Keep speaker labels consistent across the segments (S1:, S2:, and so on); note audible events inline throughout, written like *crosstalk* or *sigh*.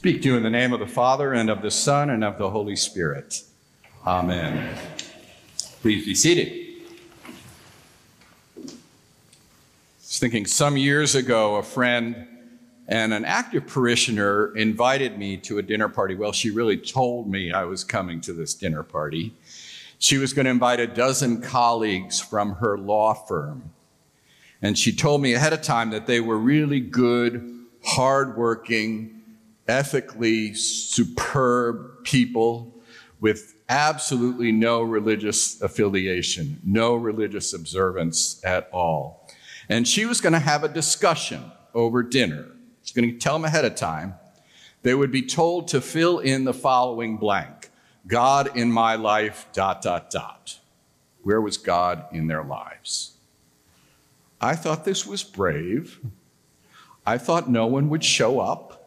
S1: Speak to you in the name of the Father, and of the Son, and of the Holy Spirit. Amen. Please be seated. I was thinking some years ago, a friend and an active parishioner invited me to a dinner party. Well, she really told me I was coming to this dinner party. She was going to invite a dozen colleagues from her law firm. And she told me ahead of time that they were really good, hardworking, ethically superb people with absolutely no religious affiliation, no religious observance at all. And she was going to have a discussion over dinner. She's going to tell them ahead of time. They would be told to fill in the following blank God in my life, dot, dot, dot. Where was God in their lives? I thought this was brave. I thought no one would show up.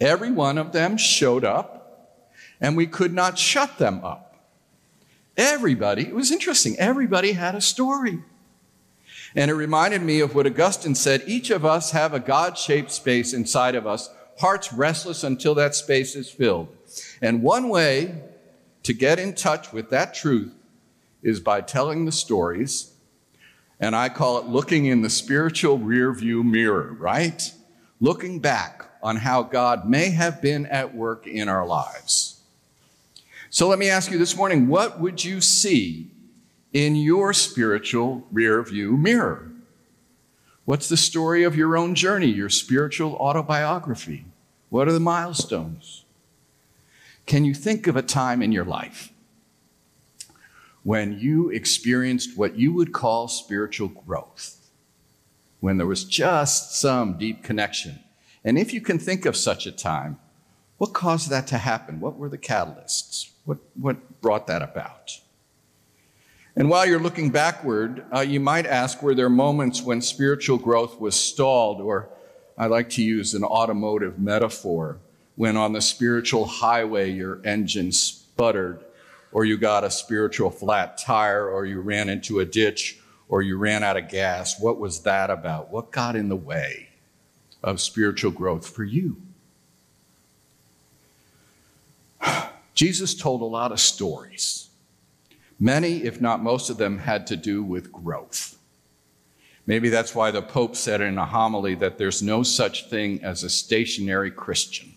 S1: Every one of them showed up, and we could not shut them up. Everybody, it was interesting, everybody had a story. And it reminded me of what Augustine said each of us have a God shaped space inside of us, hearts restless until that space is filled. And one way to get in touch with that truth is by telling the stories and I call it looking in the spiritual rear view mirror, right? Looking back on how God may have been at work in our lives. So let me ask you this morning what would you see in your spiritual rear view mirror? What's the story of your own journey, your spiritual autobiography? What are the milestones? Can you think of a time in your life when you experienced what you would call spiritual growth, when there was just some deep connection. And if you can think of such a time, what caused that to happen? What were the catalysts? What, what brought that about? And while you're looking backward, uh, you might ask were there moments when spiritual growth was stalled, or I like to use an automotive metaphor, when on the spiritual highway your engine sputtered or you got a spiritual flat tire, or you ran into a ditch, or you ran out of gas. What was that about? What got in the way of spiritual growth for you? *sighs* Jesus told a lot of stories. Many, if not most of them, had to do with growth. Maybe that's why the Pope said in a homily that there's no such thing as a stationary Christian.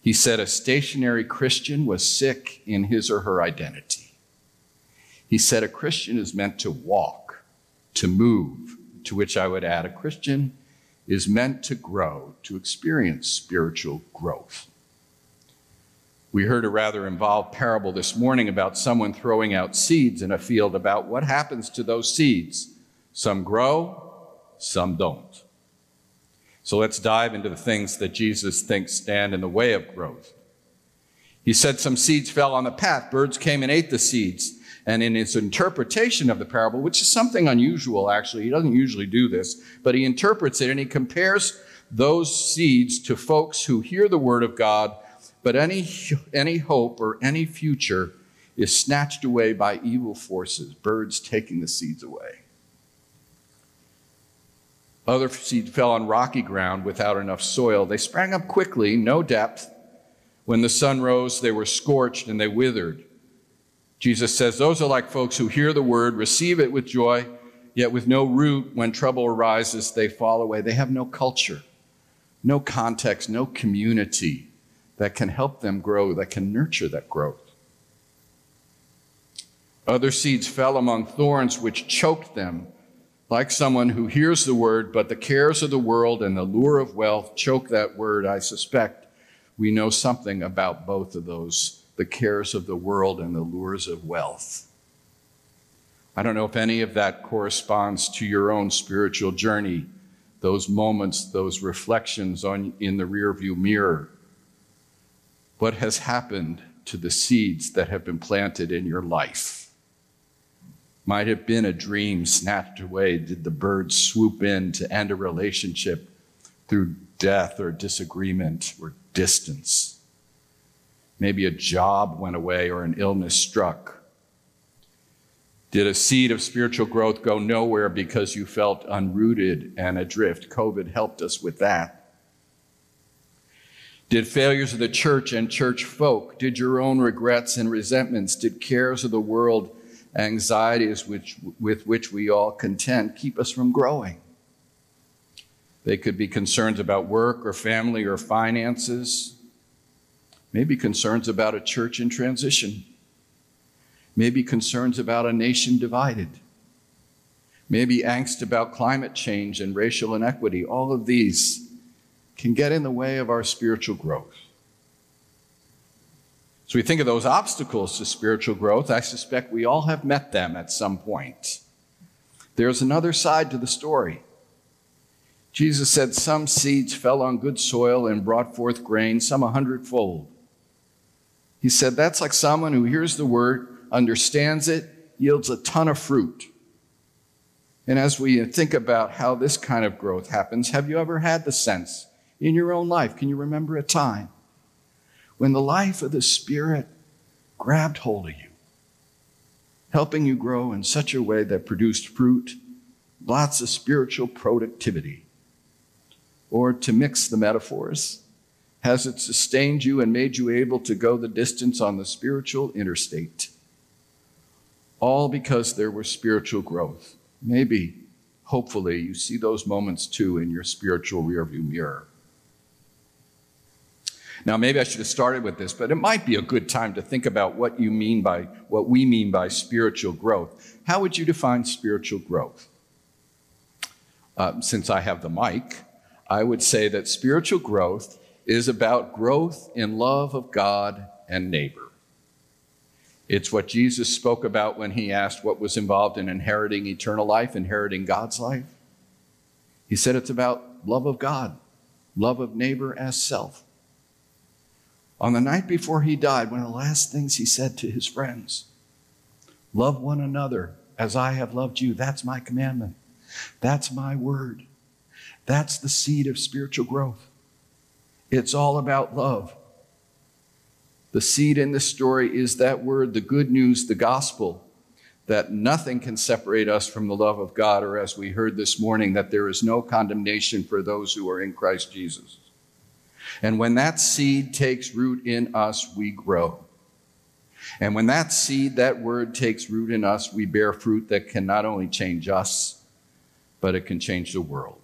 S1: He said a stationary Christian was sick in his or her identity. He said a Christian is meant to walk, to move, to which I would add a Christian is meant to grow, to experience spiritual growth. We heard a rather involved parable this morning about someone throwing out seeds in a field about what happens to those seeds. Some grow, some don't. So let's dive into the things that Jesus thinks stand in the way of growth. He said some seeds fell on the path, birds came and ate the seeds. And in his interpretation of the parable, which is something unusual actually, he doesn't usually do this, but he interprets it and he compares those seeds to folks who hear the word of God, but any, any hope or any future is snatched away by evil forces, birds taking the seeds away. Other seeds fell on rocky ground without enough soil. They sprang up quickly, no depth. When the sun rose, they were scorched and they withered. Jesus says, Those are like folks who hear the word, receive it with joy, yet with no root, when trouble arises, they fall away. They have no culture, no context, no community that can help them grow, that can nurture that growth. Other seeds fell among thorns, which choked them like someone who hears the word, but the cares of the world and the lure of wealth choke that word, I suspect we know something about both of those the cares of the world and the lures of wealth. I don't know if any of that corresponds to your own spiritual journey, those moments, those reflections on, in the rearview mirror. What has happened to the seeds that have been planted in your life? might have been a dream snatched away. Did the bird swoop in to end a relationship through death or disagreement or distance? Maybe a job went away or an illness struck. Did a seed of spiritual growth go nowhere because you felt unrooted and adrift? COVID helped us with that. Did failures of the church and church folk, did your own regrets and resentments, did cares of the world, anxieties which, with which we all contend, keep us from growing? They could be concerns about work or family or finances, maybe concerns about a church in transition, maybe concerns about a nation divided, maybe angst about climate change and racial inequity. All of these can get in the way of our spiritual growth. So we think of those obstacles to spiritual growth. I suspect we all have met them at some point. There's another side to the story. Jesus said, Some seeds fell on good soil and brought forth grain, some a hundredfold. He said, That's like someone who hears the word, understands it, yields a ton of fruit. And as we think about how this kind of growth happens, have you ever had the sense in your own life? Can you remember a time when the life of the Spirit grabbed hold of you, helping you grow in such a way that produced fruit, lots of spiritual productivity? Or to mix the metaphors, has it sustained you and made you able to go the distance on the spiritual interstate? All because there was spiritual growth. Maybe, hopefully, you see those moments too in your spiritual rearview mirror. Now, maybe I should have started with this, but it might be a good time to think about what you mean by what we mean by spiritual growth. How would you define spiritual growth? Uh, since I have the mic, I would say that spiritual growth is about growth in love of God and neighbor. It's what Jesus spoke about when he asked what was involved in inheriting eternal life, inheriting God's life. He said it's about love of God, love of neighbor as self. On the night before he died, one of the last things he said to his friends love one another as I have loved you. That's my commandment. That's my word. That's the seed of spiritual growth. It's all about love. The seed in this story is that word, the good news, the gospel, that nothing can separate us from the love of God, or as we heard this morning, that there is no condemnation for those who are in Christ Jesus. And when that seed takes root in us, we grow. And when that seed, that word takes root in us, we bear fruit that can not only change us, but it can change the world.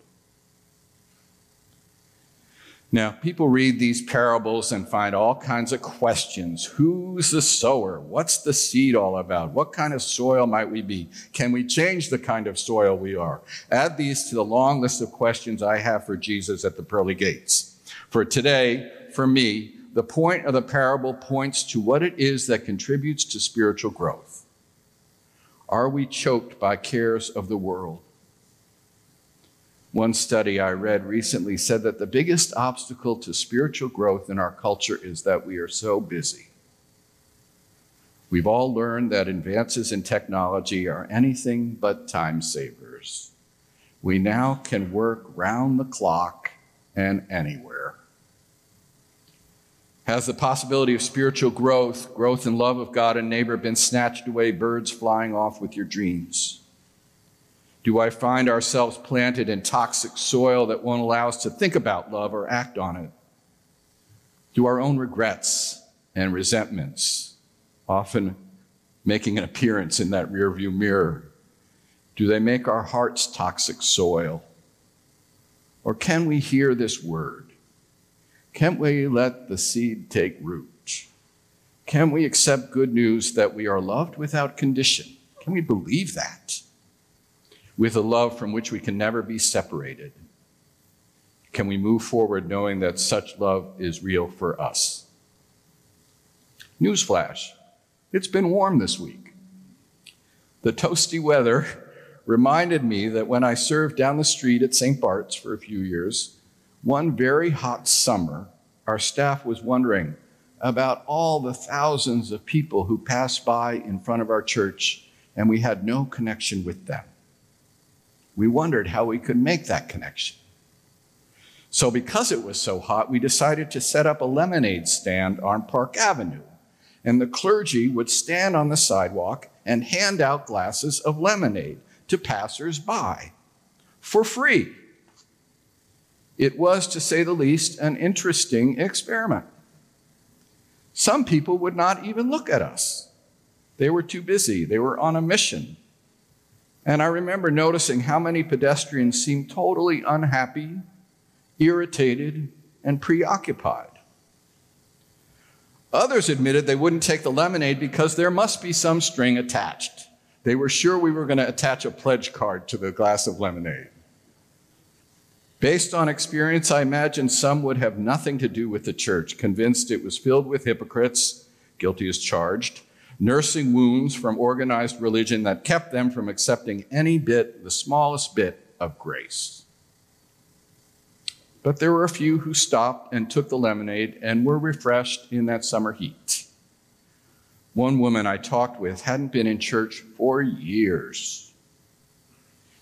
S1: Now, people read these parables and find all kinds of questions. Who's the sower? What's the seed all about? What kind of soil might we be? Can we change the kind of soil we are? Add these to the long list of questions I have for Jesus at the pearly gates. For today, for me, the point of the parable points to what it is that contributes to spiritual growth. Are we choked by cares of the world? One study I read recently said that the biggest obstacle to spiritual growth in our culture is that we are so busy. We've all learned that advances in technology are anything but time savers. We now can work round the clock and anywhere. Has the possibility of spiritual growth, growth in love of God and neighbor, been snatched away, birds flying off with your dreams? Do I find ourselves planted in toxic soil that won't allow us to think about love or act on it? Do our own regrets and resentments, often making an appearance in that rearview mirror, do they make our hearts toxic soil? Or can we hear this word? Can we let the seed take root? Can we accept good news that we are loved without condition? Can we believe that? With a love from which we can never be separated? Can we move forward knowing that such love is real for us? Newsflash it's been warm this week. The toasty weather *laughs* reminded me that when I served down the street at St. Bart's for a few years, one very hot summer, our staff was wondering about all the thousands of people who passed by in front of our church, and we had no connection with them we wondered how we could make that connection. So, because it was so hot, we decided to set up a lemonade stand on Park Avenue. And the clergy would stand on the sidewalk and hand out glasses of lemonade to passers by for free. It was, to say the least, an interesting experiment. Some people would not even look at us. They were too busy, they were on a mission. And I remember noticing how many pedestrians seemed totally unhappy, irritated, and preoccupied. Others admitted they wouldn't take the lemonade because there must be some string attached. They were sure we were going to attach a pledge card to the glass of lemonade. Based on experience, I imagine some would have nothing to do with the church, convinced it was filled with hypocrites, guilty as charged, nursing wounds from organized religion that kept them from accepting any bit, the smallest bit of grace. But there were a few who stopped and took the lemonade and were refreshed in that summer heat. One woman I talked with hadn't been in church for years.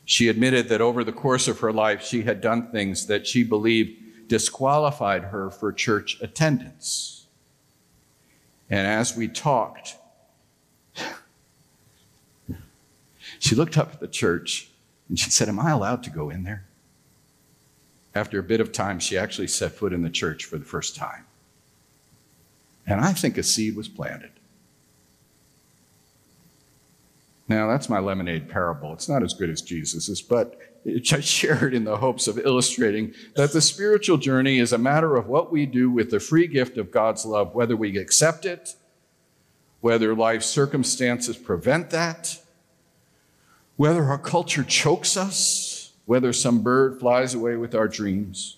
S1: She admitted that over the course of her life, she had done things that she believed disqualified her for church attendance. And as we talked, she looked up at the church and she said, Am I allowed to go in there? After a bit of time, she actually set foot in the church for the first time. And I think a seed was planted. Now, that's my lemonade parable. It's not as good as Jesus's, but I *laughs* shared in the hopes of illustrating that the spiritual journey is a matter of what we do with the free gift of God's love, whether we accept it, whether life circumstances prevent that, whether our culture chokes us, whether some bird flies away with our dreams.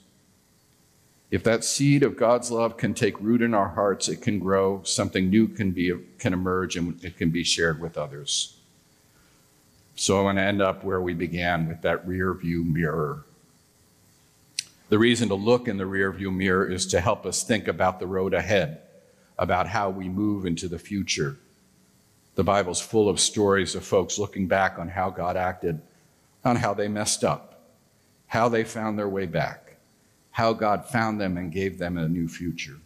S1: If that seed of God's love can take root in our hearts, it can grow, something new can, be, can emerge, and it can be shared with others. So I want to end up where we began with that rear view mirror. The reason to look in the rear view mirror is to help us think about the road ahead, about how we move into the future. The Bible's full of stories of folks looking back on how God acted, on how they messed up, how they found their way back, how God found them and gave them a new future.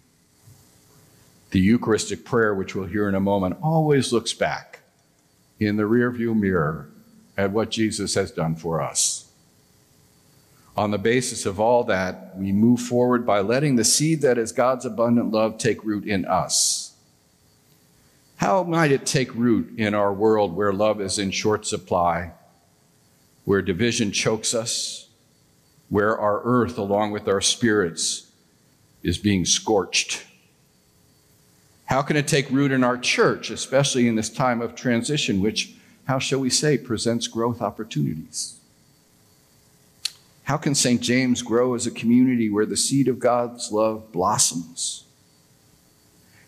S1: The Eucharistic prayer, which we'll hear in a moment, always looks back in the rearview mirror at what Jesus has done for us. On the basis of all that, we move forward by letting the seed that is God's abundant love take root in us. How might it take root in our world where love is in short supply, where division chokes us, where our earth, along with our spirits, is being scorched? How can it take root in our church, especially in this time of transition, which how shall we say, presents growth opportunities. How can St. James grow as a community where the seed of God's love blossoms?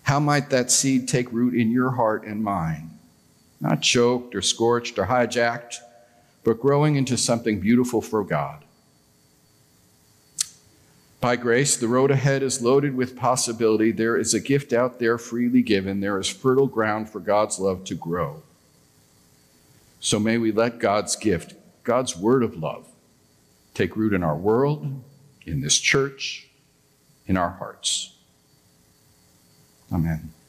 S1: How might that seed take root in your heart and mine? Not choked or scorched or hijacked, but growing into something beautiful for God. By grace, the road ahead is loaded with possibility. There is a gift out there freely given. There is fertile ground for God's love to grow. So may we let God's gift, God's word of love, take root in our world, in this church, in our hearts. Amen.